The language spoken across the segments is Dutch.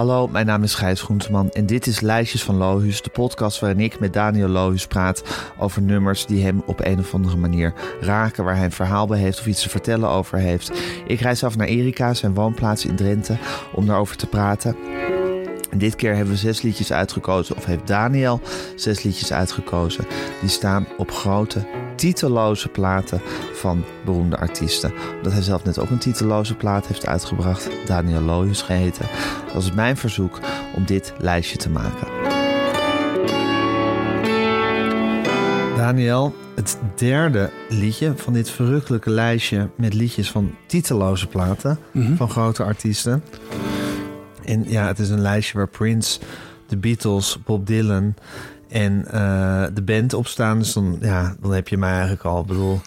Hallo, mijn naam is Gijs Groenteman en dit is Lijstjes van Lohuus, de podcast waarin ik met Daniel Lohuus praat over nummers die hem op een of andere manier raken, waar hij een verhaal bij heeft of iets te vertellen over heeft. Ik reis af naar Erika, zijn woonplaats in Drenthe, om daarover te praten. En dit keer hebben we zes liedjes uitgekozen, of heeft Daniel zes liedjes uitgekozen. Die staan op grote, titelloze platen van beroemde artiesten. Omdat hij zelf net ook een titelloze plaat heeft uitgebracht, Daniel Lohuus geheten. Dat was mijn verzoek om dit lijstje te maken. Daniel, het derde liedje van dit verrukkelijke lijstje met liedjes van titelloze platen van grote artiesten. En ja, het is een lijstje waar Prince, de Beatles, Bob Dylan en eh, de band op staan. Dus dan, ja, dan heb je mij eigenlijk al. Ik bedoel,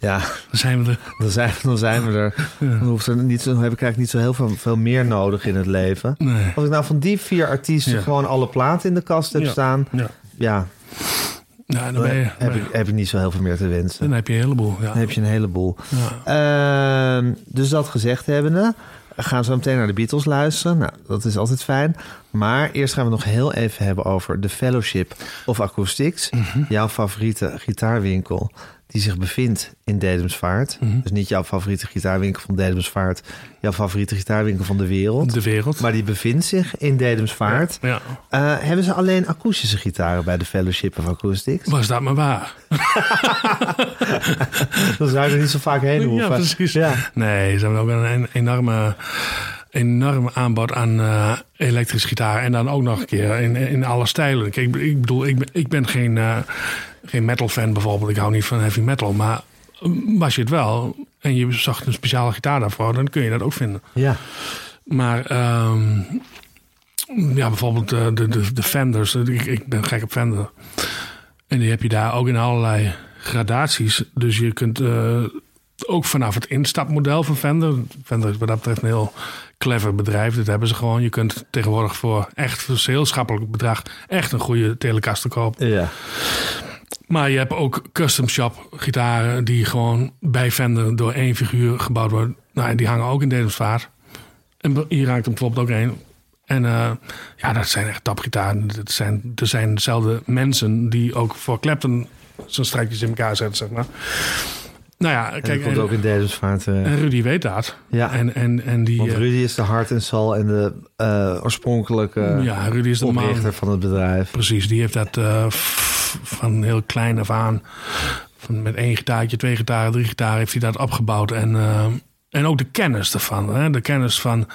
ja, Dan zijn we er. dan zijn, dan zijn we er. Dan, hoeft er niet, zo- dan heb ik eigenlijk niet zo heel veel, veel meer nodig in het leven. Nee. Als ik nou van die vier artiesten Ja. gewoon alle platen in de kast heb Ja. staan, Ja. ja, Nou, dan, je, heb, ik, heb ik niet zo heel veel meer te wensen. dan heb je een heleboel. Ja. Dan heb je een heleboel. Ehm, dus dat gezegd hebbende, gaan we zo meteen naar de Beatles luisteren. Nou, dat is altijd fijn. Maar eerst gaan we nog heel even hebben over The Fellowship of Acoustics. Mhm. Jouw favoriete gitaarwinkel die zich bevindt in Dedemsvaart. Mhm. Dus niet jouw favoriete gitaarwinkel van Dedemsvaart. Jouw favoriete gitaarwinkel van de wereld. De wereld. Maar die bevindt zich in Dedemsvaart. Ja. Eh, hebben ze alleen akoestische gitaren bij de Fellowship of Acoustics? Was dat maar waar? Dan zou je er niet zo vaak heen hoeven. Ja, precies. Ja. Nee, ze hebben ook een, een enorme, enorme aanbod aan eh elektrische gitaar. En dan ook nog een keer in, in alle stijlen. Kijk, ik, ik bedoel, ik, ben- ik ben geen, eh, geen metal fan bijvoorbeeld. Ik hou niet van heavy metal. Maar was je het wel en je zag een speciale gitaar daarvoor, dan kun je dat ook vinden. ja. Maar ehm, ja, bijvoorbeeld eh, de, de, de Fenders. Ik, ik ben gek op Fender. En die heb je daar ook in allerlei gradaties. Dus je kunt eh, ook vanaf het instapmodel van Fender. Fender is wat dat betreft een heel clever bedrijf. Dat hebben ze gewoon. Je kunt tegenwoordig voor echt voor een heel schappelijk bedrag echt een goede telecaster kopen. Ja. Maar je hebt ook custom shop gitaren die gewoon bij Fender door één figuur gebouwd worden. Nou, en die hangen ook in Dedemsvaart. En hier raakt hem bijvoorbeeld ook één. En eh, ja, dat zijn echt tapgitaren. Dat zijn, er zijn dezelfde mensen die ook voor Clapton zijn strijkjes in elkaar zetten, zeg maar. Nou ja, En kijk, dat komt en, ook in eh, en Rudy weet dat. Ja. En, en, en die... Want eh, Rudy is de hart en zal en de eh, oorspronkelijke ja, Rudy is de oprichter man. van het bedrijf. Precies, die heeft dat van heel klein af aan. Van met één gitaartje, twee gitaren, drie gitaren heeft hij dat opgebouwd. En, en ook de kennis ervan. Hè? De kennis van,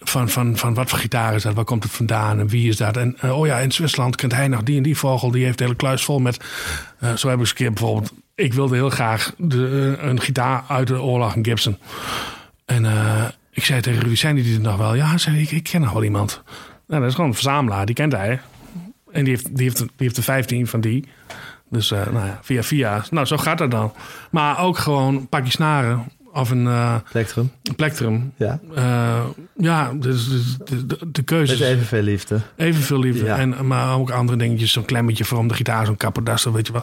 van, van, van wat voor gitaar is dat, waar komt het vandaan en wie is dat. En oh ja, in Zwitserland kent hij nog die en die vogel. Die heeft de hele kluis vol met... zo heb ik eens een keer bijvoorbeeld... Ik wilde heel graag de, eh, een gitaar uit de oorlog, een Gibson. En eh, ik zei tegen Rudy, zijn die er nog wel? Ja, zei ik, ik ken nog wel iemand. Nou, dat is gewoon een verzamelaar, die kent hij. En die heeft, die heeft, die heeft er 15 van die. Dus eh, nou ja, via via. Nou, zo gaat dat dan. Maar ook gewoon een pakje snaren of een eh Plectrum. een plektrum. Ja. Eh, ja, dus, dus de, de, de keuze Met evenveel liefde. evenveel liefde. Ja. En, maar ook andere dingetjes, zo'n klemmetje voor om de gitaar, zo'n kapperdaster, weet je wel.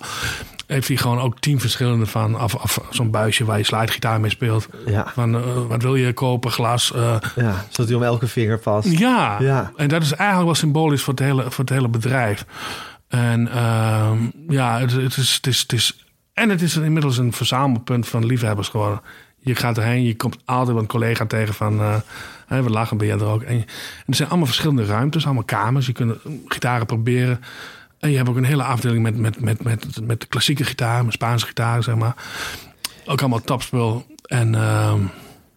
Heeft hij gewoon ook tien verschillende van. Of, of zo'n buisje waar je slidegitaar mee speelt. Ja. Van, eh, wat wil je kopen, glas? ja. Zodat hij om elke vinger past. ja. Ja. en dat is eigenlijk wel symbolisch voor het hele, voor het hele bedrijf. En ehm, ja, het, het, is, het, is, het is. En het is inmiddels een verzamelpunt van liefhebbers geworden. Je gaat erheen, je komt altijd wel een collega tegen van. eh, hè, we lachen ben je er ook. En, er zijn allemaal verschillende ruimtes, allemaal kamers. Je kunt gitaren proberen. En je hebt ook een hele afdeling met, met, met, met, met de klassieke gitaar, met Spaanse gitaren, zeg maar. Ook allemaal topspul. En ehm,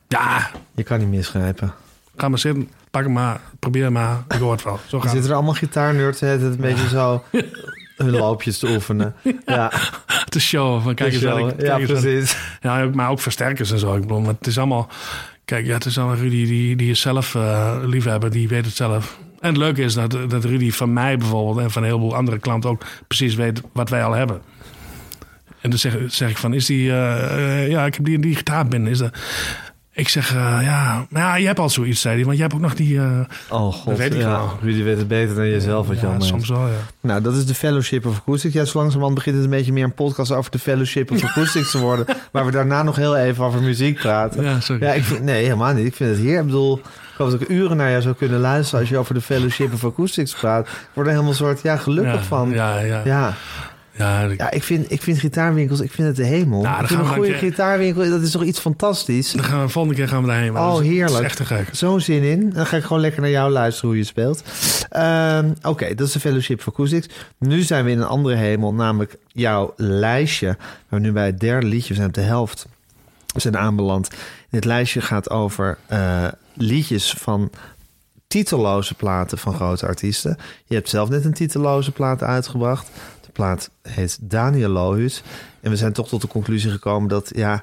ja, Je kan niet misgrijpen. Ga maar zitten, pak hem maar, probeer hem maar. Ik hoor het wel. Zo gaat zitten er allemaal gitaarnerds het een beetje zo hun loopjes te oefenen. Ja, te showen. Van, kijk eens wat ik, ja precies. Ja, maar ook versterkers en zo. Ik bedoel, maar het is allemaal... Kijk, ja, het is allemaal Rudy, die, die is zelf eh liefhebber, die weet het zelf. En het leuke is dat, dat Rudy van mij bijvoorbeeld en van een heleboel andere klanten ook precies weet wat wij al hebben. En dan zeg, zeg ik van, is die... eh, eh, ja, ik heb die en die gitaar binnen. Is dat... Ik zeg, uh, ja, maar ja, je hebt al zoiets, zei hij. Want je hebt ook nog die... Uh, oh god, dat weet ik ja. wel. Jullie weet het beter dan jezelf wat je ja, soms wel, ja. Nou, dat is de Fellowship of Acoustics. Ja, zo langzamerhand begint het een beetje meer een podcast over de Fellowship of Acoustics te worden. waar we daarna nog heel even over muziek praten. Ja, sorry. Ja, ik vind, nee, helemaal niet. Ik vind het hier. Ik bedoel, ik hoop dat ik uren naar jou zou kunnen luisteren als je over de Fellowship of Acoustics praat. Ik word er helemaal een soort, ja, gelukkig van. Ja, ja. ja. Ja, ja, ik vind, ik vind gitaarwinkels, ik vind het de hemel. Nou, ik vind een goede gitaarwinkel, dat is toch iets fantastisch? Dan gaan we, volgende keer gaan we daarheen. Oh, heerlijk. echt te gek. Zo'n zin in. Dan ga ik gewoon lekker naar jou luisteren hoe je speelt. Uh, Oké, dat is de Fellowship for Acoustics. Nu zijn we in een andere hemel, namelijk jouw lijstje. We nu bij het derde liedje, we zijn op de helft, we zijn aanbeland. Dit lijstje gaat over uh, liedjes van titelloze platen van grote artiesten. Je hebt zelf net een titelloze plaat uitgebracht plaat heet Daniel Lohuus. En we zijn toch tot de conclusie gekomen dat ja,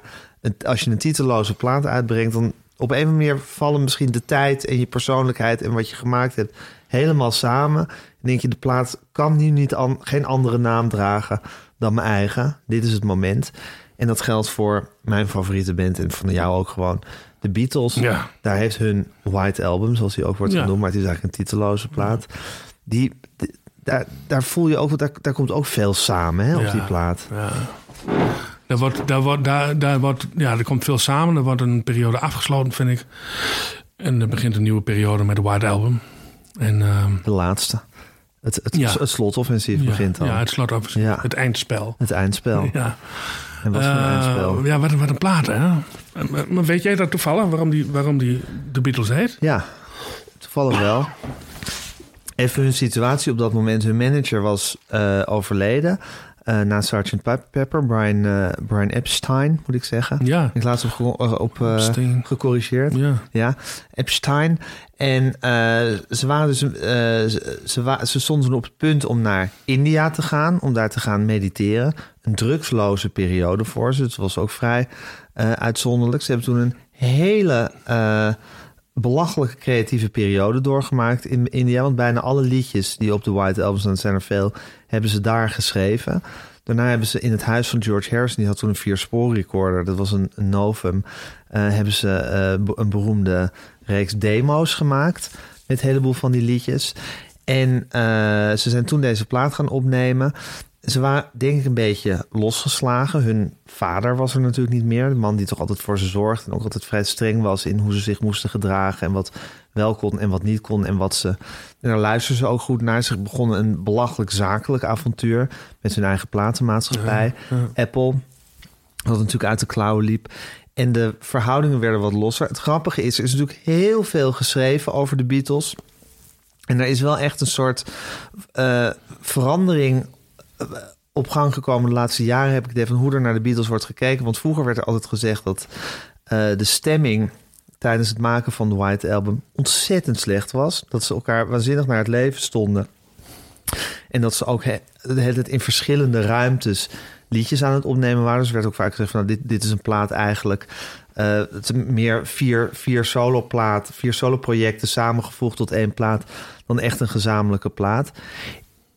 als je een titelloze plaat uitbrengt, dan op een of andere manier vallen misschien de tijd en je persoonlijkheid en wat je gemaakt hebt helemaal samen. En denk je, de plaat kan nu niet an, geen andere naam dragen dan mijn eigen. Dit is het moment. En dat geldt voor mijn favoriete band en van jou ook gewoon. De Beatles, ja. daar heeft hun White Album, zoals die ook wordt genoemd, maar het is eigenlijk een titelloze plaat. Die, daar, daar voel je ook, daar, daar komt ook veel samen hè, op die plaat. Ja. Daar, wordt, daar, wordt, daar, daar, wordt, ja, er komt veel samen. Er wordt een periode afgesloten, vind ik. En er begint een nieuwe periode met de White Album. En, uh, de laatste. Het, het, ja. het slotoffensief ja, begint al. Ja, het slotoffensief. Ja. Het eindspel. Het eindspel. Ja. En wat voor uh, eindspel? Ja, wat, wat een plaat, hè? Maar weet jij dat toevallig, waarom die, waarom die de Beatles heet? Ja, toevallig wel. Even hun situatie op dat moment. Hun manager was uh, overleden. Uh, na Sergeant Pepper, Brian, uh, Brian Epstein, moet ik zeggen. Ja. Ik laatst op, op gecorrigeerd. Ja. ja. Epstein. En ze, waren dus, ze, ze, ze stonden op het punt om naar India te gaan, om daar te gaan mediteren. Een drugsloze periode voor ze. Het was ook vrij uitzonderlijk. Ze hebben toen een hele belachelijke creatieve periode doorgemaakt in India. Want bijna alle liedjes die op de White Album staan, zijn er veel, hebben ze daar geschreven. Daarna hebben ze in het huis van George Harrison, die had toen een vier-spoor recorder, dat was een, novum, uh, hebben ze uh, een beroemde reeks demo's gemaakt met een heleboel van die liedjes. En uh, ze zijn toen deze plaat gaan opnemen. Ze waren denk ik een beetje losgeslagen. Hun vader was er natuurlijk niet meer. De man die toch altijd voor ze zorgde. En ook altijd vrij streng was in hoe ze zich moesten gedragen. En wat wel kon en wat niet kon. En wat ze. En daar luisterden ze ook goed naar. Ze begonnen een belachelijk zakelijk avontuur. Met hun eigen platenmaatschappij. Apple. Wat natuurlijk uit de klauwen liep. En de verhoudingen werden wat losser. Het grappige is, er is natuurlijk heel veel geschreven over de Beatles. En er is wel echt een soort uh, verandering op gang gekomen de laatste jaren heb ik het van hoe er naar de Beatles wordt gekeken. Want vroeger werd er altijd gezegd dat uh, de stemming tijdens het maken van de White Album ontzettend slecht was. Dat ze elkaar waanzinnig naar het leven stonden. En dat ze ook het in verschillende ruimtes liedjes aan het opnemen waren. Dus werd ook vaak gezegd van nou, dit, dit is een plaat eigenlijk. Uh, het meer vier, vier solo plaat, vier solo projecten samengevoegd tot één plaat dan echt een gezamenlijke plaat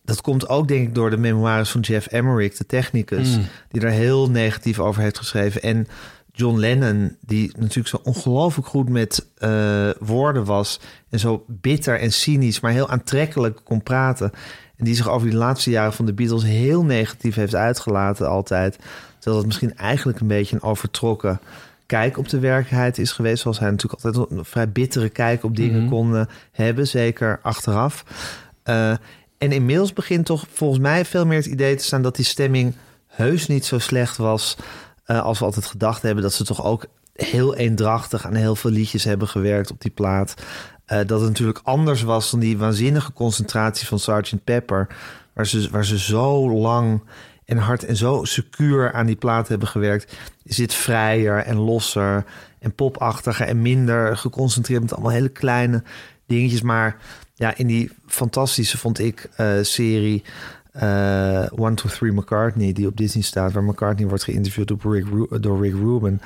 dat komt ook denk ik door de memoires van Jeff Emmerich, de technicus, mm. die daar heel negatief over heeft geschreven. En John Lennon, die natuurlijk zo ongelooflijk goed met uh, woorden was en zo bitter en cynisch, maar heel aantrekkelijk kon praten. En die zich over die laatste jaren van de Beatles heel negatief heeft uitgelaten altijd. Terwijl het misschien eigenlijk een beetje een overtrokken kijk op de werkelijkheid is geweest. Zoals hij natuurlijk altijd een vrij bittere kijk op dingen mm kon hebben, zeker achteraf. Uh, en inmiddels begint toch volgens mij veel meer het idee te staan dat die stemming heus niet zo slecht was uh, als we altijd gedacht hebben. Dat ze toch ook heel eendrachtig aan heel veel liedjes hebben gewerkt op die plaat. Uh, dat het natuurlijk anders was dan die waanzinnige concentratie van Sgt. Pepper. Waar ze, waar ze zo lang en hard en zo secuur aan die plaat hebben gewerkt. Is dit vrijer en losser en popachtiger en minder geconcentreerd met allemaal hele kleine dingetjes. Maar ja, in die fantastische, vond ik, uh, serie uh, One, Two, Three McCartney, die op Disney staat, waar McCartney wordt geïnterviewd door Rick, Ru door Rick Rubin.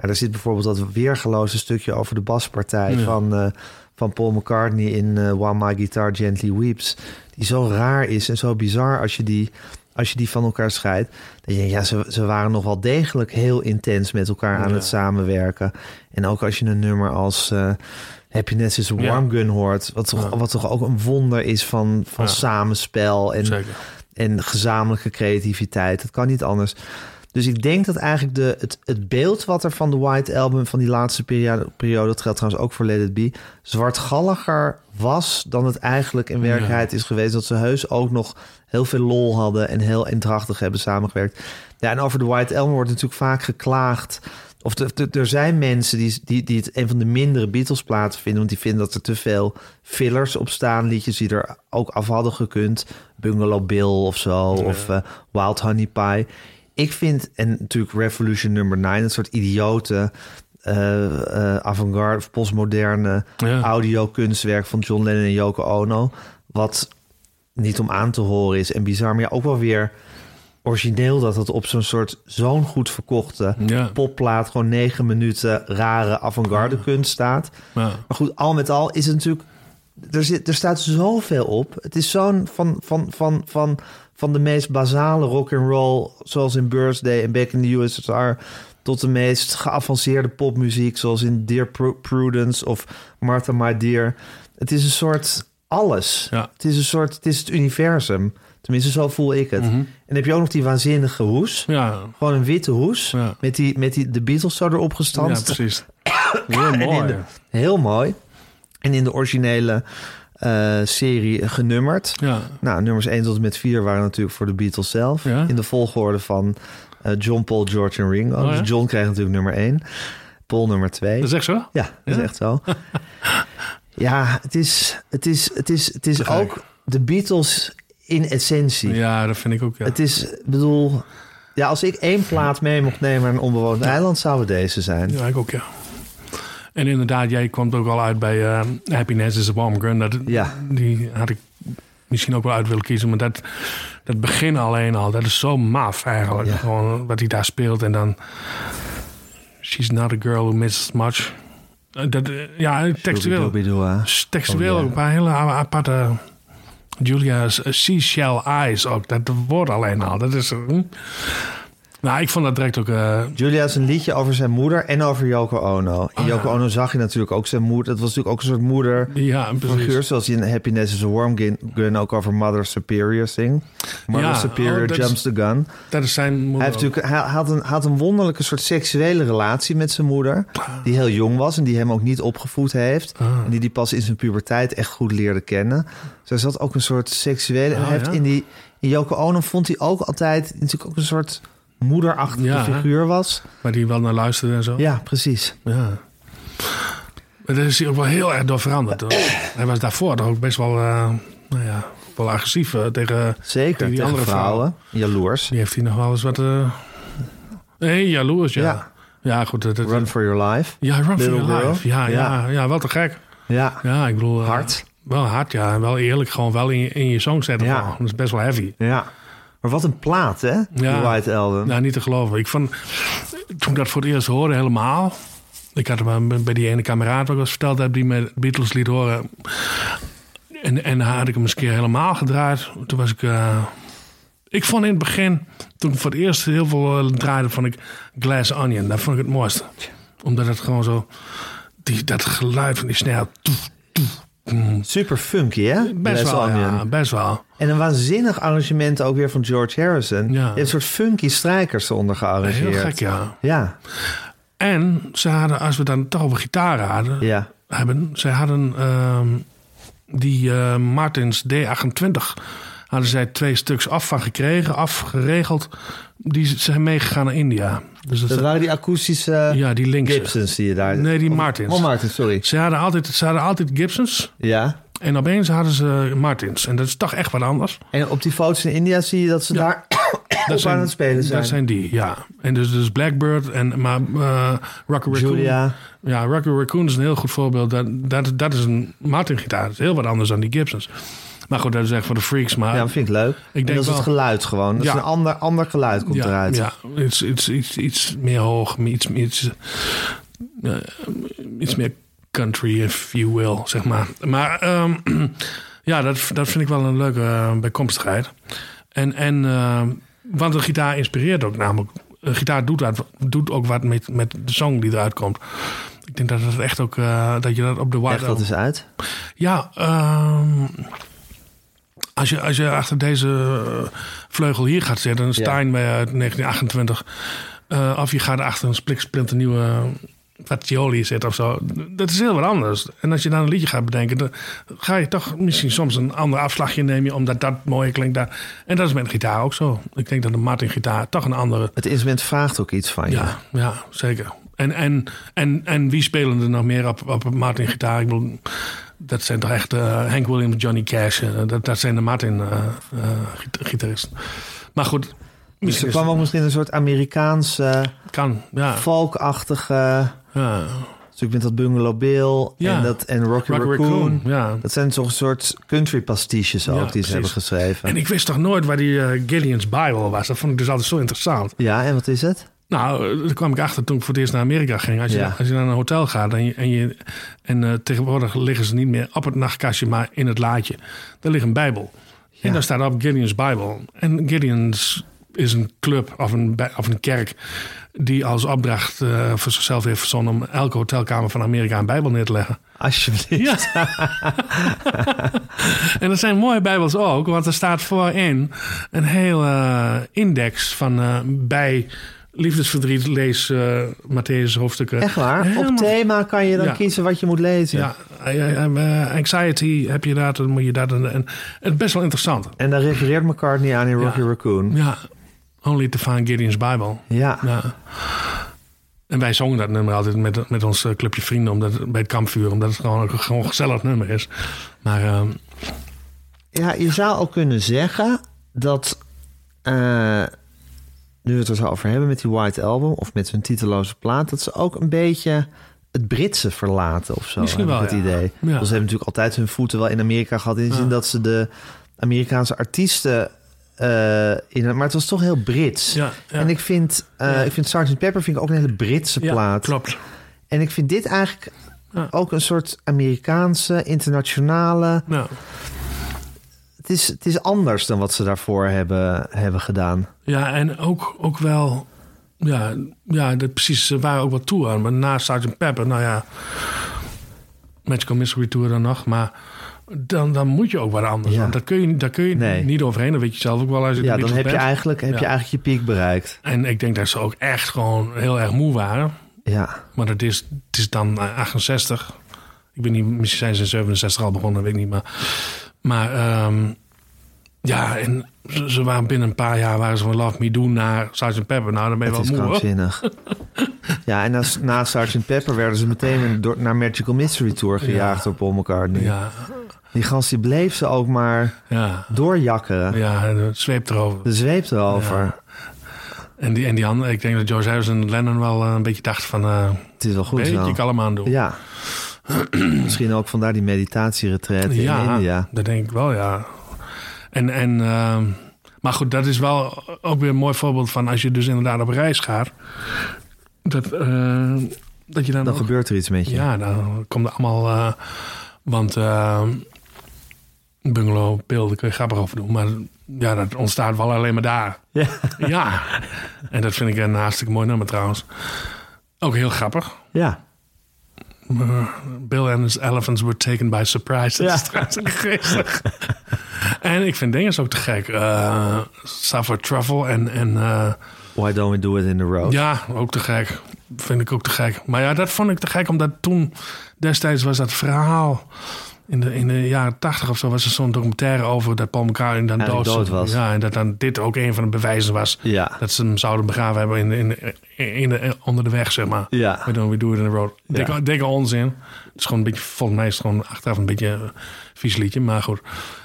Ja, daar zit bijvoorbeeld dat weergeloze stukje over de baspartij van, uh, van Paul McCartney in uh, While My Guitar Gently Weeps. Die zo raar is en zo bizar als je die als je die van elkaar scheidt. Dan denk je, ja, ze, ze waren nog wel degelijk heel intens met elkaar aan Ja. het samenwerken. En ook als je een nummer als eh, Happiness is a Warm Gun hoort, wat toch, wat toch ook een wonder is van, van samenspel en, Zeker. en gezamenlijke creativiteit. Dat kan niet anders. Dus ik denk dat eigenlijk de, het, het beeld wat er van de White Album van die laatste periode, periode, dat geldt trouwens ook voor Let It Be, zwartgalliger was dan het eigenlijk in werkelijkheid is geweest. Dat ze heus ook nog heel veel lol hadden en heel eendrachtig hebben samengewerkt. Ja, en over de White Album wordt natuurlijk vaak geklaagd. Of er- zijn mensen die, die, die het een van de mindere Beatles-platen vinden, want die vinden dat er te veel fillers op staan. Liedjes die er ook af hadden gekund. Bungalow Bill of zo, of eh, Wild Honey Pie. Ik vind, en natuurlijk Revolution Number 9, een soort idiote eh, avant-garde of postmoderne Ja. audio-kunstwerk van John Lennon en Yoko Ono. Wat niet om aan te horen is en bizar, maar ja, ook wel weer origineel dat het op zo'n soort zo'n goed verkochte Ja. popplaat gewoon negen minuten rare avant-garde kunst staat. Ja. Maar goed, al met al is het natuurlijk. Er, zit, er staat zoveel op. Het is zo'n van, van, van, van, van de meest basale rock and roll, zoals in Birthday en Back in the USSR, tot de meest geavanceerde popmuziek, zoals in Dear Pru- Prudence of Martha My Dear. Het is een soort alles. Ja. Het is een soort, het is het universum. Tenminste, zo voel ik het. En dan heb je ook nog die waanzinnige hoes. Ja. Gewoon een witte hoes. Ja. Met, die, met die, de Beatles zo erop ja, gestanst. precies. Heel mooi. de- heel mooi. En in de originele eh, serie genummerd. Ja. Nou, nummers 1 tot en met 4 waren natuurlijk voor de Beatles zelf. Ja. In de volgorde van eh, John, Paul, George en Ringo. Oh, ja? Dus John kreeg natuurlijk nummer 1. Paul nummer 2. Dat is echt zo? Ja, dat is Ja? echt zo. ja, het is, het is, het is, het is ook de Beatles in essentie. Ja, dat vind ik ook. Ja. Het is, bedoel... Ja, als ik één plaat mee mocht nemen naar een onbewoond eiland... zou het deze zijn. Ja, ik ook, ja. En inderdaad, jij kwam ook al uit bij eh, Happiness is a Warm Gun. Dat, Ja. Die had ik misschien ook wel uit willen kiezen. Maar dat, dat begin alleen al, dat is zo maf eigenlijk. Ja. Gewoon wat hij daar speelt. En dan... She's not a girl who misses much. Eh, Dat, eh, ja, textueel. Textueel ook een paar hele aparte... Julia's seashell eyes ook. Dat woord alleen al. Dat is... Nou, ik vond dat direct ook... eh, Julia is een liedje over zijn moeder en over Yoko Ono. In Ah, Yoko ja. Ono zag je natuurlijk ook zijn moeder. Dat was natuurlijk ook een soort moeder ja, precies. figuur. Zoals in Happiness is a Warm Gun, ook over Mother Superior zingt. Mother Ja, Superior oh, is- jumps the gun. Dat is zijn moeder. Hij, heeft natuurlijk, hij had, een, had een wonderlijke soort seksuele relatie met zijn moeder. Die heel jong was en die hem ook niet opgevoed heeft. Ah. En die die pas in zijn puberteit echt goed leerde kennen. Dus hij zat ook een soort seksuele... en Ah, hij heeft in, die, in Yoko Ono vond hij ook altijd... natuurlijk ook een soort moederachtige Ja, figuur was. Waar die wel naar luisterde en zo. Ja, precies. Ja. Maar daar is hij ook wel heel erg door veranderd. hoor. hij was daarvoor ook best wel, eh, nou ja, wel agressief eh, tegen... Zeker, Die tegen andere vrouwen. Jaloers. Die heeft hij nog wel eens wat... nee, jaloers, ja. Ja. Ja, goed. Dat, dat- Run for your life. ja, Run for Your Girl. Life. Ja, ja. Ja. Ja, wel te gek. Ja, Ja, ik bedoel... Hard. Wel hard, ja. En wel eerlijk, gewoon wel in je, in je song zetten. Ja. Dat is best wel heavy. ja. Maar wat een plaat, hè? Ja. De White Album. Nou, niet te geloven. Ik vond, toen ik dat voor het eerst hoorde, helemaal. Ik had hem bij die ene kameraad wat ik was verteld heb, die me Beatles liet horen. En, en dan had ik hem eens een keer helemaal gedraaid. Toen was ik. eh, ik vond in het begin, toen ik voor het eerst heel veel eh, draaide, vond ik Glass Onion. Dat vond ik het mooiste. Omdat het gewoon zo. Die, dat geluid van die snel. toef, toef. Super funky, hè? Best wel, Onion. ja, best wel. En een waanzinnig arrangement ook weer van George Harrison. Ja. Een soort funky strijkers eronder gearrangeerd. Heel gek, ja. Ja, En ze hadden, als we dan toch over gitaren hadden, ja. hebben. Zij hadden ehm, die eh, Martins D28. Hadden zij twee stuks af van gekregen, afgeregeld. Die zijn meegegaan naar India. Dus dat, Dat waren die akoestische ja, die. Gibsons die je daar... Nee, die Of- Martins. Oh, Martins, sorry. Ze hadden, altijd, ze hadden altijd Gibsons. Ja. En opeens hadden ze Martins. En dat is toch echt wat anders. En op die foto's in India zie je dat ze daar op aan het spelen zijn. Dat zijn die, ja. En dus, dus Blackbird en maar uh, Rocky Raccoon. Julia. Ja, Rocky Raccoon is een heel goed voorbeeld. Dat, dat, dat is een Martin-gitaar. Dat is heel wat anders dan die Gibsons. Maar goed, dat is echt voor de freaks. Maar Ja, dat vind ik leuk. en denk dat is wel- het geluid gewoon. Dat Ja. is een ander, ander geluid komt ja, eruit. Ja, iets, iets, iets, iets meer hoog, iets, iets, eh, iets meer country, if you will, zeg maar. Maar ehm, ja, dat, dat vind ik wel een leuke eh, bijkomstigheid. En, en uh, want een gitaar inspireert ook namelijk. Een gitaar doet, wat, doet ook wat met, met de song die eruit komt. Ik denk dat het echt ook uh, dat je dat op de White Leg dat eens uit. Ja, uh, als, je, als je achter deze vleugel hier gaat zitten, een Stein ja. uit 1928, uh, of je gaat achter een spliksplinter nieuwe Fagioli zit of zo. Dat is heel wat anders. En als je dan een liedje gaat bedenken, dan ga je toch misschien soms een ander afslagje nemen, omdat dat mooier klinkt daar. En dat is met een gitaar ook zo. Ik denk dat de Martin gitaar toch een andere. Het instrument vraagt ook iets van je. Ja, ja zeker. En, en, en, en wie spelen er nog meer op, op Martin gitaar? Ik bedoel, dat zijn toch echt uh, Hank Williams, Johnny Cash. Uh, dat, dat zijn de Martin uh, gitaristen. Maar goed. Dus er kwam ook misschien een soort Amerikaanse, kan, ja. folkachtige ja. Dus ik vind dat Bungalow Bill en, dat, en Rocky, Rocky Raccoon. ja. Dat zijn toch een soort country pastiches ook die ze hebben geschreven. En ik wist toch nooit waar die uh, Gillian's Bible was. Dat vond ik dus altijd zo interessant. Ja, en wat is het? Nou, daar kwam ik achter toen ik voor het eerst naar Amerika ging. Als je, als je naar een hotel gaat en, je, en, je, en uh, tegenwoordig liggen ze niet meer op het nachtkastje, maar in het laadje. Daar ligt een Bijbel. En daar staat op Gideon's Bible. En Gideon's is een club of een, of een kerk die als opdracht uh, voor zichzelf heeft verzonnen om elke hotelkamer van Amerika een Bijbel neer te leggen. Alsjeblieft. Ja. en dat zijn mooie Bijbels ook, want er staat voorin een hele uh, index van bij liefdesverdriet lees uh, Matthäus hoofdstukken. Echt waar? Helemaal... Op thema kan je dan kiezen wat je moet lezen. Ja, uh, anxiety heb je dat, dan moet je dat. En, is best wel interessant. En daar refereert McCartney aan in Rocky. Raccoon. Ja, Only to Find Gideon's Bible. Ja. ja. En wij zongen dat nummer altijd met, met ons eh, clubje vrienden omdat, bij het kampvuur, omdat het gewoon een gezellig nummer is. Maar. Uh, ja, je zou ook kunnen zeggen dat. Nu we het er zo over hebben met die White Album of met hun titeloze plaat, dat ze ook een beetje het Britse verlaten of zo. Misschien wel, het ja. idee. Ja. ze hebben natuurlijk altijd hun voeten wel in Amerika gehad. In de zin dat ze de Amerikaanse artiesten uh, in, maar het was toch heel Brits. En ik vind, uh, ik vind Sgt. Pepper vind ik ook een hele Britse plaat. klopt. En ik vind dit eigenlijk ook een soort Amerikaanse, internationale. Het, is, het is anders dan wat ze daarvoor hebben, hebben gedaan. Ja, en ook, ook wel. Ja, ja de, precies. Ze waren ook wat toe aan. Maar na Sgt. Pepper, nou ja. Magical Mystery Tour dan nog. Maar dan, dan moet je ook wat anders. Ja. Want daar kun je, daar kun je Nee. niet overheen. Dat weet je zelf ook wel als je Ja, dan heb je, eigenlijk, heb Ja. je eigenlijk je piek bereikt. En ik denk dat ze ook echt gewoon heel erg moe waren. Ja, Maar het is, het is dan eh, 68. Ik weet niet, misschien zijn ze in 67 al begonnen, weet ik niet. Maar, maar ehm, ja, en ze, ze waren binnen een paar jaar waren ze van Love Me Do naar Sgt. Pepper. Nou, dan ben je het is wel moe. hoor. krankzinnig. ja, en na, na Sgt. Pepper werden ze meteen door, naar Magical Mystery Tour gejaagd door Paul McCartney. Ja, Die gast die bleef ze ook maar ja, doorjakkeren. ja, het zweept erover. De zweep erover. En die, en die andere, ik denk dat George Harrison en Lennon wel eh, een beetje dachten van... eh Het is wel goed beetje zo. kalm aan doen. Ja. Misschien ook vandaar die meditatieretreat in Ja, India. dat denk ik wel, ja. En, en, ehm, maar goed, dat is wel ook weer een mooi voorbeeld van als je dus inderdaad op reis gaat. Dat, eh, dat je dan, Dan ook- gebeurt er iets met je. Ja, dan komt er allemaal... eh, want ehm, bungalow, beelden kun je grappig over doen. Maar ja, dat ontstaat wel alleen maar daar. Ja. Ja, en dat vind ik een hartstikke mooi nummer trouwens. Ook heel grappig. Ja. Bill and his elephants were taken by surprise. Dat Ja. is trouwens geestig. en ik vind dingen ook te gek. Uh, Suffer Truffle en... en eh, Why don't we do it in the road? ja, ook te gek. Vind ik ook te gek. Maar ja, dat vond ik te gek, omdat toen destijds was dat verhaal. In de, in de jaren tachtig of zo was er zo'n documentaire over dat Paul McCartney dan dood, dood was. Ja, en dat dan dit ook een van de bewijzen was. Ja. Dat ze hem zouden begraven hebben in in in de, onder de weg, zeg maar. Ja. We doen we do it in the road. Ja. Dikke, onzin. Het is gewoon een beetje, volgens mij is het gewoon achteraf een beetje een vies liedje, maar goed.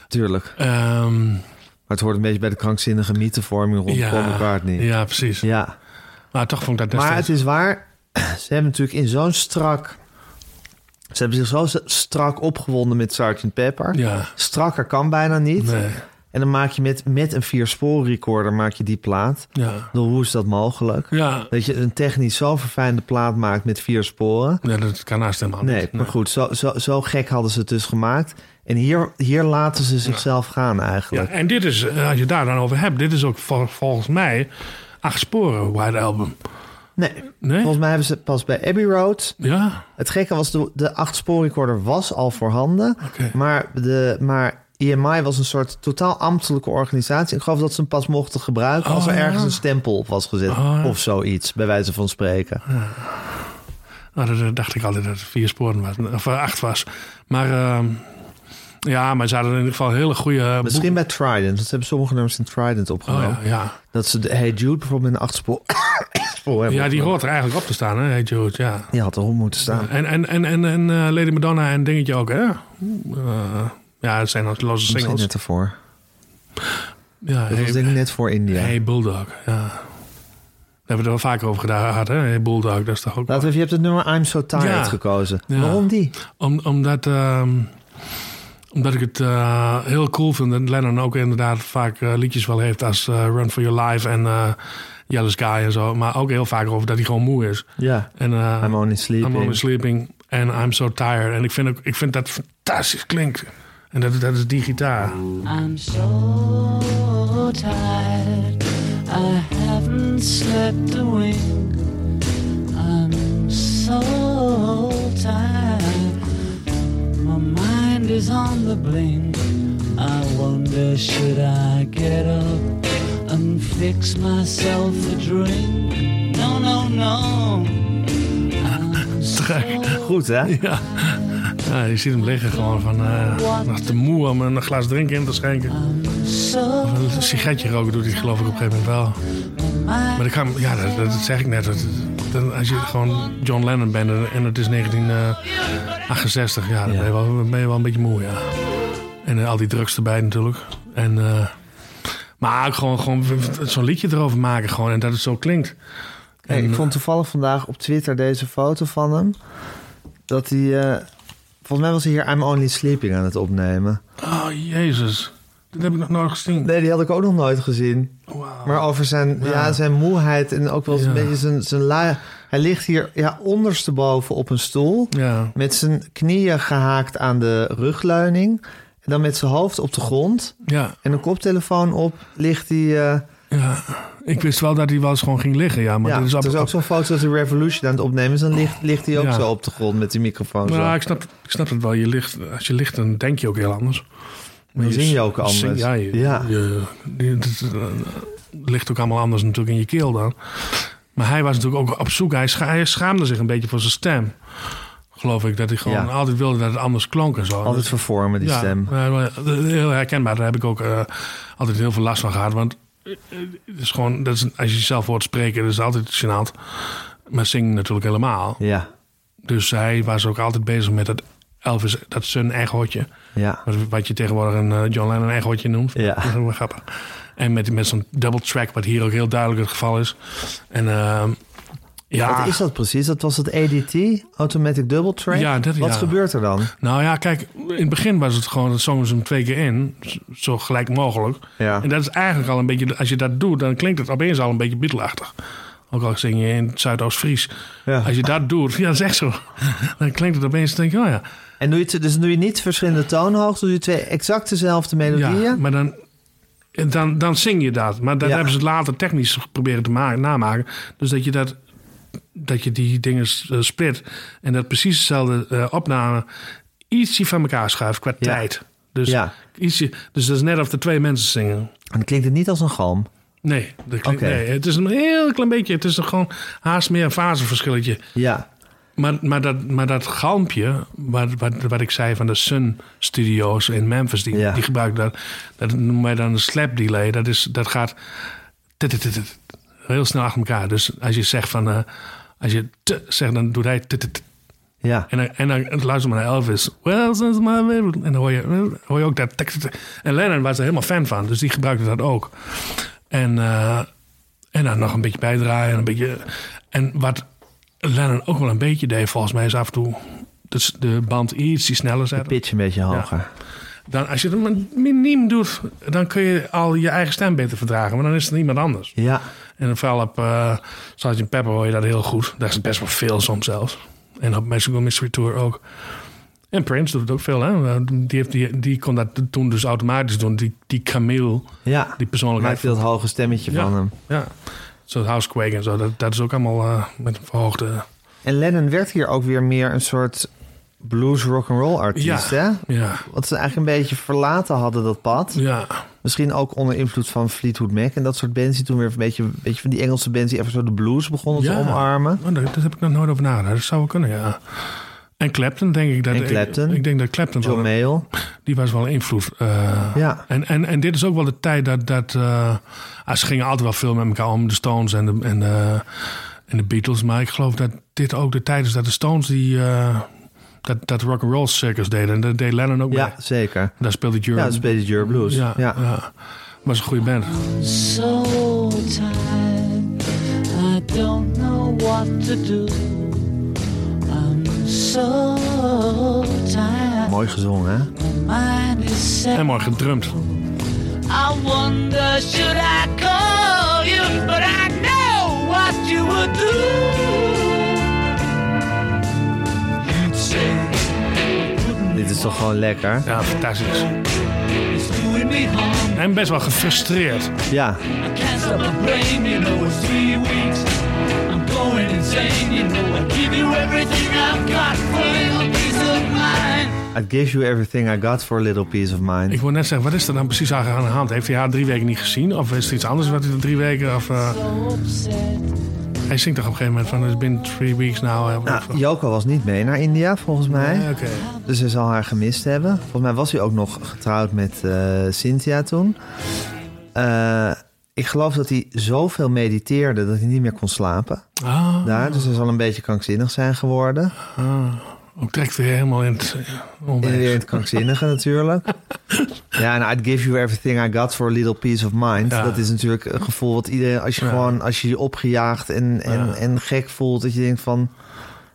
Tuurlijk. Ehm, Maar het hoort een beetje bij de krankzinnige mythevorming rond Paul McCartney. ja, precies. Ja. Maar toch vond ik dat Maar het is waar, ze hebben natuurlijk in zo'n strak... Ze hebben zich zo strak opgewonden met Sgt. Pepper. Ja, Strakker kan bijna niet. nee. En dan maak je met, met een vierspoor recorder maak je die plaat. Ja. Hoe is dat mogelijk? Ja. Dat je een technisch zo verfijnde plaat maakt met vier sporen. ja, dat kan naast helemaal Nee, niet. maar goed, zo, zo, zo gek hadden ze het dus gemaakt. En hier, hier laten ze zichzelf gaan Ja, eigenlijk. en dit is, eh, als je daar dan over hebt, dit is ook vol- volgens mij acht sporen White Album. Nee, Nee? volgens mij hebben ze pas bij Abbey Road... Ja? Het gekke was, de, de acht spoor recorder was al voorhanden. Maar, de, maar EMI was een soort totaal ambtelijke organisatie. Ik geloof dat ze hem pas mochten gebruiken... als er Oh, ja. ergens een stempel op was gezet. Oh, ja. Of zoiets, bij wijze van spreken. Nou, dat, dat dacht ik altijd dat het vier sporen was. Of acht was. Maar ehm, ja, maar ze hadden in ieder geval hele goede... Misschien bij Trident. Want ze hebben sommige nummers in Trident Oh opgenomen. ja, ja. Dat ze de Hey Jude bijvoorbeeld met een acht spoor, hebben ja, die hoort er eigenlijk op te staan, hè, hey Jude, ja. Die had erop moeten staan. En, en, en, en, en eh, Lady Madonna en dingetje ook, hè? Eh, ja, het zijn als losse singles. net ervoor. Ja, Dat was hey, denk ik net voor India. hey Bulldog, ja. Daar hebben we het er wel vaker over gedaan gehad, hè? Hey Bulldog, dat is toch ook... Laten we, je hebt het nummer I'm So Tired Ja. gekozen. Ja. Waarom die? Om, omdat, ehm, omdat ik het eh, heel cool vind dat Lennon ook inderdaad vaak eh, liedjes wel heeft als eh, Run For Your Life en Jealous Guy en zo. Maar ook heel vaak over dat hij gewoon moe is. Ja, En, I'm Only Sleeping. I'm only sleeping and I'm so tired. En ik vind, ook, ik vind dat fantastisch klinkt. En dat, dat is die gitaar. I'm so tired. I haven't slept a wink. I'm so tired. Is on the blink. I wonder should I get up and fix myself a drink? No, no, no. Goed, hè? Ja. ja, je ziet hem liggen gewoon van... eh nog te moe om een glas drinken in te schenken. so Een sigaretje roken doet hij geloof ik op een gegeven moment wel. Maar ik kan, ja, dat, dat zeg ik net. Dat, dat- als je gewoon John Lennon bent en het is 1968, ja, dan ben je, wel, ben je wel een beetje moe, ja. En eh, al die drugs erbij natuurlijk. En, eh, maar ook gewoon, gewoon zo'n liedje erover maken gewoon en dat het zo klinkt. Hey, ik vond toevallig vandaag op Twitter deze foto van hem. Dat hij... eh, volgens mij was hij hier I'm Only Sleeping aan het opnemen. Oh, jezus. Dat heb ik nog nooit gezien. Nee, die had ik ook nog nooit gezien. Maar over zijn, ja. Ja. zijn moeheid en ook wel eens een Ja. beetje zijn, zijn lui... Hij ligt hier ja, ondersteboven op een stoel... Ja, met zijn knieën gehaakt aan de rugleuning... en dan met zijn hoofd op de grond... ja, en een koptelefoon op ligt hij... eh, ja. Ik wist wel dat hij wel eens gewoon ging liggen, ja. Maar ja, dit is ook zo'n foto dat hij Revolution aan het opnemen is... dan ligt, ligt hij ook Ja. zo op de grond met die microfoon zo. Nou, ik snap, ik snap het wel. Je ligt, als je ligt, dan denk je ook heel anders. Maar zing je ook anders. Ja, je, Ja. je- je- het eh, ligt ook allemaal anders natuurlijk in je keel dan. Maar hij was natuurlijk ook op zoek. Hij, scha- hij schaamde zich een beetje voor zijn stem. Geloof ik. Dat hij gewoon Ja. altijd wilde dat het anders klonk en zo. Altijd vervormen, die ja, stem. ja, maar heel herkenbaar. Daar heb ik ook eh, altijd heel veel last van gehad. Want eh, het is gewoon, dat is, als je jezelf hoort spreken, dat is altijd gênant. Maar zingen natuurlijk helemaal. Ja, Dus hij was ook altijd bezig met dat Elvis, dat zijn echootje. ja. Wat, je tegenwoordig een eh, John Lennon echootje noemt. Ja. Dat is wel grappig. En met, met zo'n double track, wat hier ook heel duidelijk het geval is. En ehm, ja, Wat is dat precies? Dat was het ADT, Automatic Double Track? Ja, dat- Wat ja. gebeurt er dan? nou ja, kijk, in het begin was het gewoon, dat zongen ze hem twee keer in. Zo gelijk mogelijk. Ja. En dat is eigenlijk al een beetje, als je dat doet, dan klinkt het opeens al een beetje Beatle-achtig. Ook al zing je in het Zuidoost-Fries. Ja. Als je dat doet, ja, dat is echt zo. Dan klinkt het opeens, dan denk je, oh ja. En doe je, het- dus doe je niet verschillende toonhoogten, doe je twee exact dezelfde melodieën? Ja, maar dan, dan, dan zing je dat. Maar dat Ja. hebben ze later technisch proberen te maken, namaken. Dus dat je, dat, dat je die dingen eh, split. En dat precies dezelfde eh, opname ietsje van elkaar schuift qua Ja. tijd. Dus, Ja. ietsje, dus dat is net of er twee mensen zingen. En dan klinkt het niet als een galm. Nee, dat klinkt, nee, het is een heel klein beetje. Het is gewoon haast meer een faseverschilletje. Ja, Maar, maar, dat, maar dat galmpje, wat, wat, wat ik zei van de Sun Studios in Memphis, die, Ja. die gebruiken dat. Dat noemen wij dan een slap delay. Dat, is, dat gaat heel snel achter elkaar. Dus als je zegt van, eh, als je t zegt, dan doet hij tit. ja. En dan, en dan luister maar naar Elvis. Well, since my favorite. En dan hoor je, hoor je ook dat. En Lennon was er helemaal fan van, dus die gebruikte dat ook. En, eh, en dan nog een beetje bijdraaien. En, een beetje, en wat Lennon ook wel een beetje deed, volgens mij, is af en toe dus de band iets sneller zetten. Pitch een beetje hoger. Dan, als je het miniem doet, dan kun je al je eigen stem beter verdragen. Maar dan is het niemand anders. Ja, En vooral op uh, Sgt. Pepper hoor je dat heel goed. Daar is het best wel veel soms zelfs. En op Magical Mystery Tour ook. En Prince doet het ook veel, hè? Die, heeft, die, die kon dat toen dus automatisch doen. Die, die Camille, ja. die persoonlijkheid. Maakt dat hoge stemmetje Ja. van hem. Ja, zo'n Housequake en zo. Dat, dat is ook allemaal eh, met een verhoogde... En Lennon werd hier ook weer meer een soort blues rock'n'roll artiest, hè? Ja, Wat ze eigenlijk een beetje verlaten hadden, dat pad. ja. Misschien ook onder invloed van Fleetwood Mac en dat soort bands die toen weer een beetje, een beetje van die Engelse bands die even zo de blues begonnen Ja. te omarmen. Oh, daar, daar heb ik nog nooit over nagedacht. Dat zou wel kunnen, ja. En Clapton, denk ik. Dat, En Clapton. Ik, ik denk dat Clapton, John wel, Mayall. die was wel een invloed. eh, Ja. En, en, en dit is ook wel de tijd dat... dat eh, ah, ze gingen altijd wel veel met elkaar om, de Stones en de, en, de, en de Beatles. Maar ik geloof dat dit ook de tijd is dat de Stones die... eh, dat, dat rock'n'roll circus deden. En dat deed Lennon ook Ja, mee. zeker. Daar speelde Euro. Ja, speelde Your Blues. ja, Ja. ja. Was een goede band. so tired. I don't know what to do. I'm so tired. Mooi gezongen, hè? En mooi gedrumd. I wonder should I call you, but I know what you would do. Dit is toch gewoon lekker? Ja, fantastisch. En best wel gefrustreerd. Ja, I brain, you everything I've got for a little peace of mind. I got for a little peace of mind. Ik wil net zeggen, wat is er dan precies aan de hand? Heeft hij haar drie weken niet gezien? Of is er iets anders wat hij er drie weken... Of, So upset. Hij zingt toch op een gegeven moment van... It's been three weeks now. Nou, Joko was niet mee naar India, volgens mij. Nee. Dus hij zal haar gemist hebben. Volgens mij was hij ook nog getrouwd met eh, Cynthia toen. Eh, ik geloof dat hij zoveel mediteerde dat hij niet meer kon slapen. Ah, Daar, dus hij zal een beetje krankzinnig zijn geworden. ah. Ook trekt weer helemaal in het eh, weer in het krankzinnige natuurlijk. Ja, en I'd give you everything I got for a little peace of mind. Ja. Dat is natuurlijk een gevoel wat iedereen... Als je Ja. gewoon, als je je opgejaagd en, en, Ja. en gek voelt... dat je denkt van,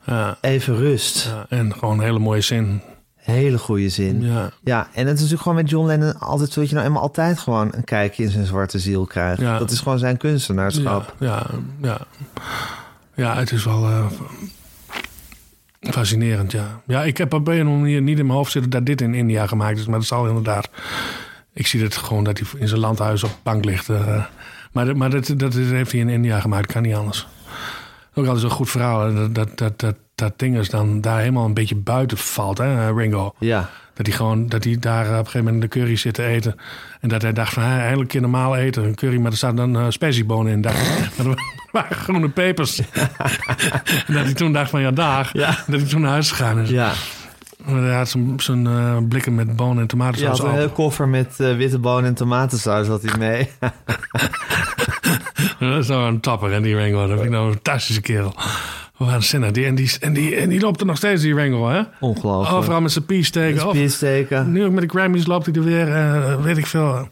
Ja, even rust. en gewoon een hele mooie zin. Hele goede zin. Ja. Ja, en het is natuurlijk gewoon met John Lennon altijd zo... dat je nou eenmaal altijd gewoon een kijkje in zijn zwarte ziel krijgt. Ja. Dat is gewoon zijn kunstenaarschap. ja, ja. Ja, het is wel eh, fascinerend, ja. Ja, ik heb op een manier niet in mijn hoofd zitten... dat dit in India gemaakt is, maar dat zal inderdaad... Ik zie het gewoon dat hij in zijn landhuis op de bank ligt. eh. maar dat, maar dat, dat heeft hij in India gemaakt, kan niet anders. Ook altijd zo'n goed verhaal. Dat, dat, dat, dat, dat ding is dan daar helemaal een beetje buiten valt, hè, Ringo. Ja. Dat hij gewoon, dat hij daar eh, op een gegeven moment de curry zit te eten. En dat hij dacht van, hij eindelijk een keer normaal eten. Een curry, maar er staat dan uh, in. Er waren groene pepers. en dat hij toen dacht van, ja, dag. Ja. Dat hij toen naar huis gegaan is. Ja. Hij had zijn, zijn eh, blikken met bonen en tomatensaus had een hele koffer met eh, witte bonen en tomatensaus had hij mee. Dat is nou een tapper, en die Ringo. Dat vind ik nou een fantastische kerel. Waanzinnig. Die, en, die, en, die, en die loopt er nog steeds, die Ringo, hè? Ongelooflijk. Overal met zijn pies steken. Of- Spier steken. Nu ook met de Grammys loopt hij er weer, eh, weet ik veel.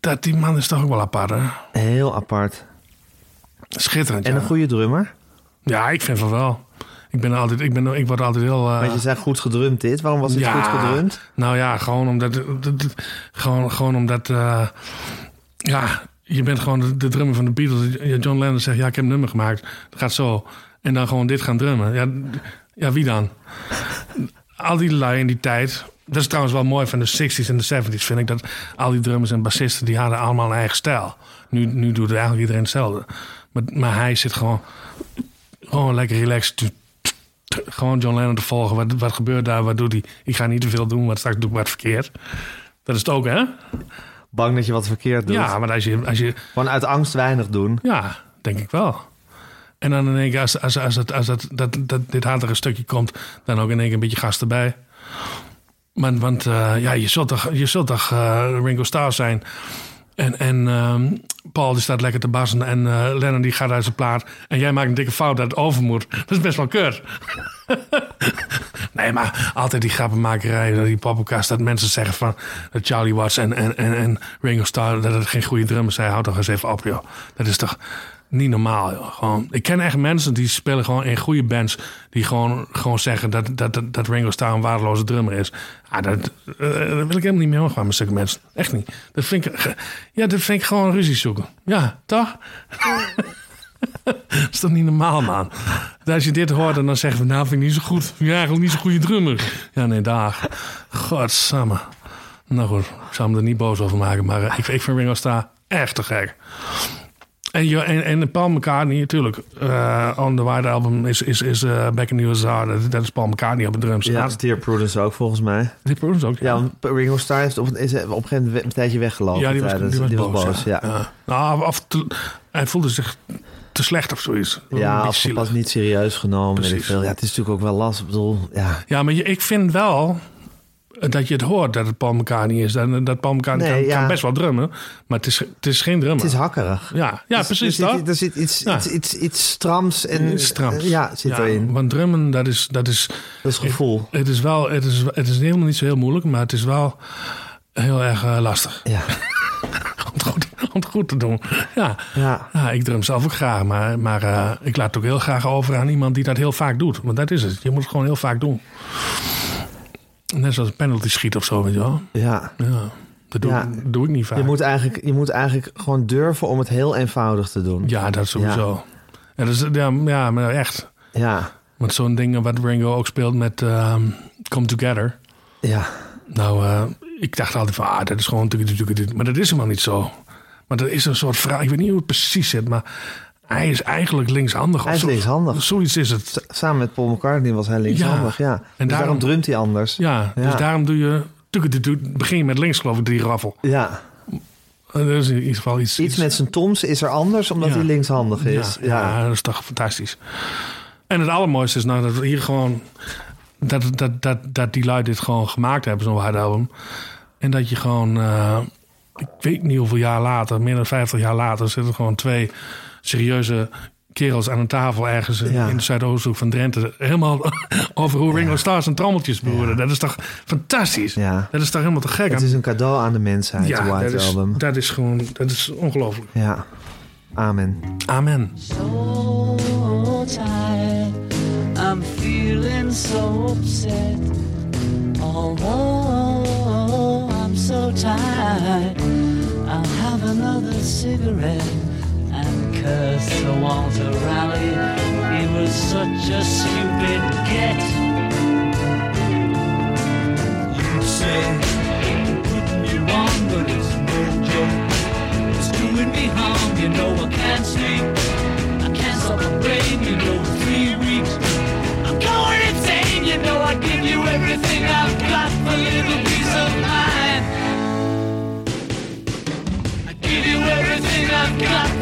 Dat, die man is toch ook wel apart, hè? Heel apart. Schitterend, En ja. een goede drummer. Ja, ik vind van wel. Ik, ben altijd, ik, ben, ik word altijd heel... eh, Want je zei goed gedrumd dit. Waarom was dit goed gedrumd? Nou ja, gewoon omdat... dat- dat- Gewoon, gewoon omdat... eh, ja, je bent gewoon de, de drummer van de Beatles. John Lennon zegt, ja, ik heb een nummer gemaakt. Het gaat zo. En dan gewoon dit gaan drummen. Ja, ja wie dan? Al die lui in die tijd... Dat is trouwens wel mooi van de 60s en de 70s, vind ik. Dat al die drummers en bassisten, die hadden allemaal een eigen stijl. Nu, nu doet eigenlijk iedereen hetzelfde. Maar, maar hij zit gewoon... Gewoon lekker relaxed gewoon John Lennon te volgen. Wat, wat gebeurt daar? Wat doet hij? Ik ga niet te veel doen, want straks doe ik wat verkeerd. Dat is het ook, hè? Bang dat je wat verkeerd doet. Ja, maar als je, als je... Gewoon uit angst weinig doen. Ja, denk ik wel. En dan in één keer, als, als, als, het, als dat, dat, dat, dit hartige stukje komt... dan ook in één keer een beetje gas erbij. Want, want eh, ja, je zult toch, je zult toch eh, Ringo Starr zijn... En, en ehm, Paul die staat lekker te bassen en eh, Lennon die gaat uit zijn plaat. En jij maakt een dikke fout dat het over moet. Dat is best wel kut. nee, maar altijd die grappenmakerij, die poppenkast... dat mensen zeggen van dat Charlie Watts en, en, en, en Ringo Starr... dat het geen goede drummers zijn. Houd toch eens even op, joh. Dat is toch... Niet normaal. Gewoon, ik ken echt mensen die spelen gewoon in goede bands... die gewoon, gewoon zeggen dat, dat, dat, Ringo Starr een waardeloze drummer is. Ah, dat, eh, wil ik helemaal niet mee omgaan met zulke mensen. Echt niet. Dat vind ik, ja, dat vind ik gewoon ruzie zoeken. Ja, toch? dat is toch niet normaal, man? Als je dit hoort en dan zeggen we... nou, vind ik niet zo goed. Vind eigenlijk niet zo'n goede drummer. Ja, nee, dag. Godsamme. Nou goed, ik zou me er niet boos over maken. Maar eh, ik, ik vind Ringo Starr echt te gek. En, je, en, en Paul McCartney, natuurlijk. eh on the White Album is, is, is eh, Back in the USSR. Dat, dat is Paul McCartney op de drums. Ja, Ja, Dear Prudence ook volgens mij. die Prudence ook. Ja, want Ringo Starr heeft op, is op een gegeven moment een tijdje weggelopen. Ja, die was, tijdens- die was boos. ja. ja. Nou, of te- hij voelde zich te slecht of zoiets. Ja, of pas niet serieus genomen. Weet ik veel. Ja, het is natuurlijk ook wel lastig. Ik bedoel, ja. Ja, maar je, ik vind wel dat je het hoort dat het Paul McCartney is. Dat, dat Paul McCartney Nee, kan, ja. kan best wel drummen, maar het is, het is geen drummer. Het is hakkerig. ja, ja Dus precies er dat. zit, er zit iets, Ja. iets, iets, iets strams en strams. Ja, zit erin. Want drummen, dat is, dat is, Dat is gevoel. het is wel, het is, het is helemaal niet zo heel moeilijk, maar het is wel heel erg eh, lastig Ja. om het, goed, om het goed te doen. Ja. Ja. Ja, ik drum zelf ook graag, maar, maar eh, ik laat het ook heel graag over aan iemand die dat heel vaak doet. Want dat is het. Je moet het gewoon heel vaak doen. Net zoals een penalty schiet of zo, weet je wel. ja. Ja, dat doe, Ja. dat doe ik niet vaak. Je moet, eigenlijk, je moet eigenlijk gewoon durven om het heel eenvoudig te doen. Ja, dat sowieso. Ja. dat is, ja, ja, maar echt. Ja. Want zo'n ding wat Ringo ook speelt met ehm, Come Together. Ja. Nou, eh, ik dacht altijd van, ah, dat is gewoon... Maar dat is helemaal niet zo. Maar er is een soort vraag. Ik weet niet hoe het precies zit, maar hij is eigenlijk linkshandig. Hij is linkshandig. Zoiets is het. Samen met Paul McCartney was hij linkshandig, ja. Ja. En dus daarom, daarom- drumt hij anders. Ja, Ja. dus daarom doe je... begin je met links, geloof ik, die raffel. Ja. Dat is in ieder geval iets... Iets met zijn toms is er anders omdat Ja. hij linkshandig is. Ja, Ja. ja, dat is toch fantastisch. En het allermooiste is nou dat we hier gewoon... Dat, dat, dat, dat die lui dit gewoon gemaakt hebben, zo'n hard album. En dat je gewoon... eh, ik weet niet hoeveel jaar later, meer dan 50 jaar later... zitten gewoon twee serieuze kerels aan een tafel ergens in- Ja. in de Zuidoosthoek van Drenthe. Helemaal over hoe Ringo Starr zijn trommeltjes behoorde. Dat is toch fantastisch? Ja. Dat is toch helemaal te gek? Het is een cadeau aan de mensheid, de ja, White dat is, Album. dat is gewoon... Dat is ongelooflijk. Ja. Amen. Amen. so tired. I'm feeling so upset. Although I'm so tired, I'll have another cigarette and curse Sir Walter Raleigh. He was such a stupid get. You'd say, putting you on, but it's no joke. It's doing me harm, you know I can't sleep. I can't stop my brain, you know, three weeks. I'm going insane, you know I give you everything I've got for little peace of mind. I give you everything I've got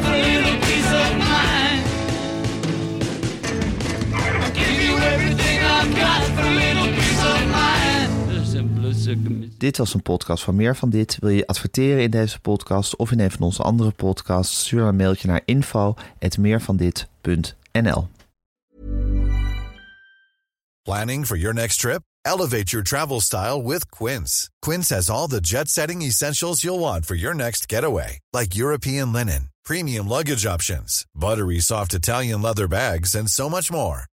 Dit was een podcast van Meer van Dit. Wil je adverteren in deze podcast of in een van onze andere podcasts? Stuur dan een mailtje naar info.meervandit.nl Planning for your next trip? Elevate your travel style with Quince. Quince has all the jet setting essentials you'll want for your next getaway, like European linen, premium luggage options, buttery soft Italian leather bags, and so much more.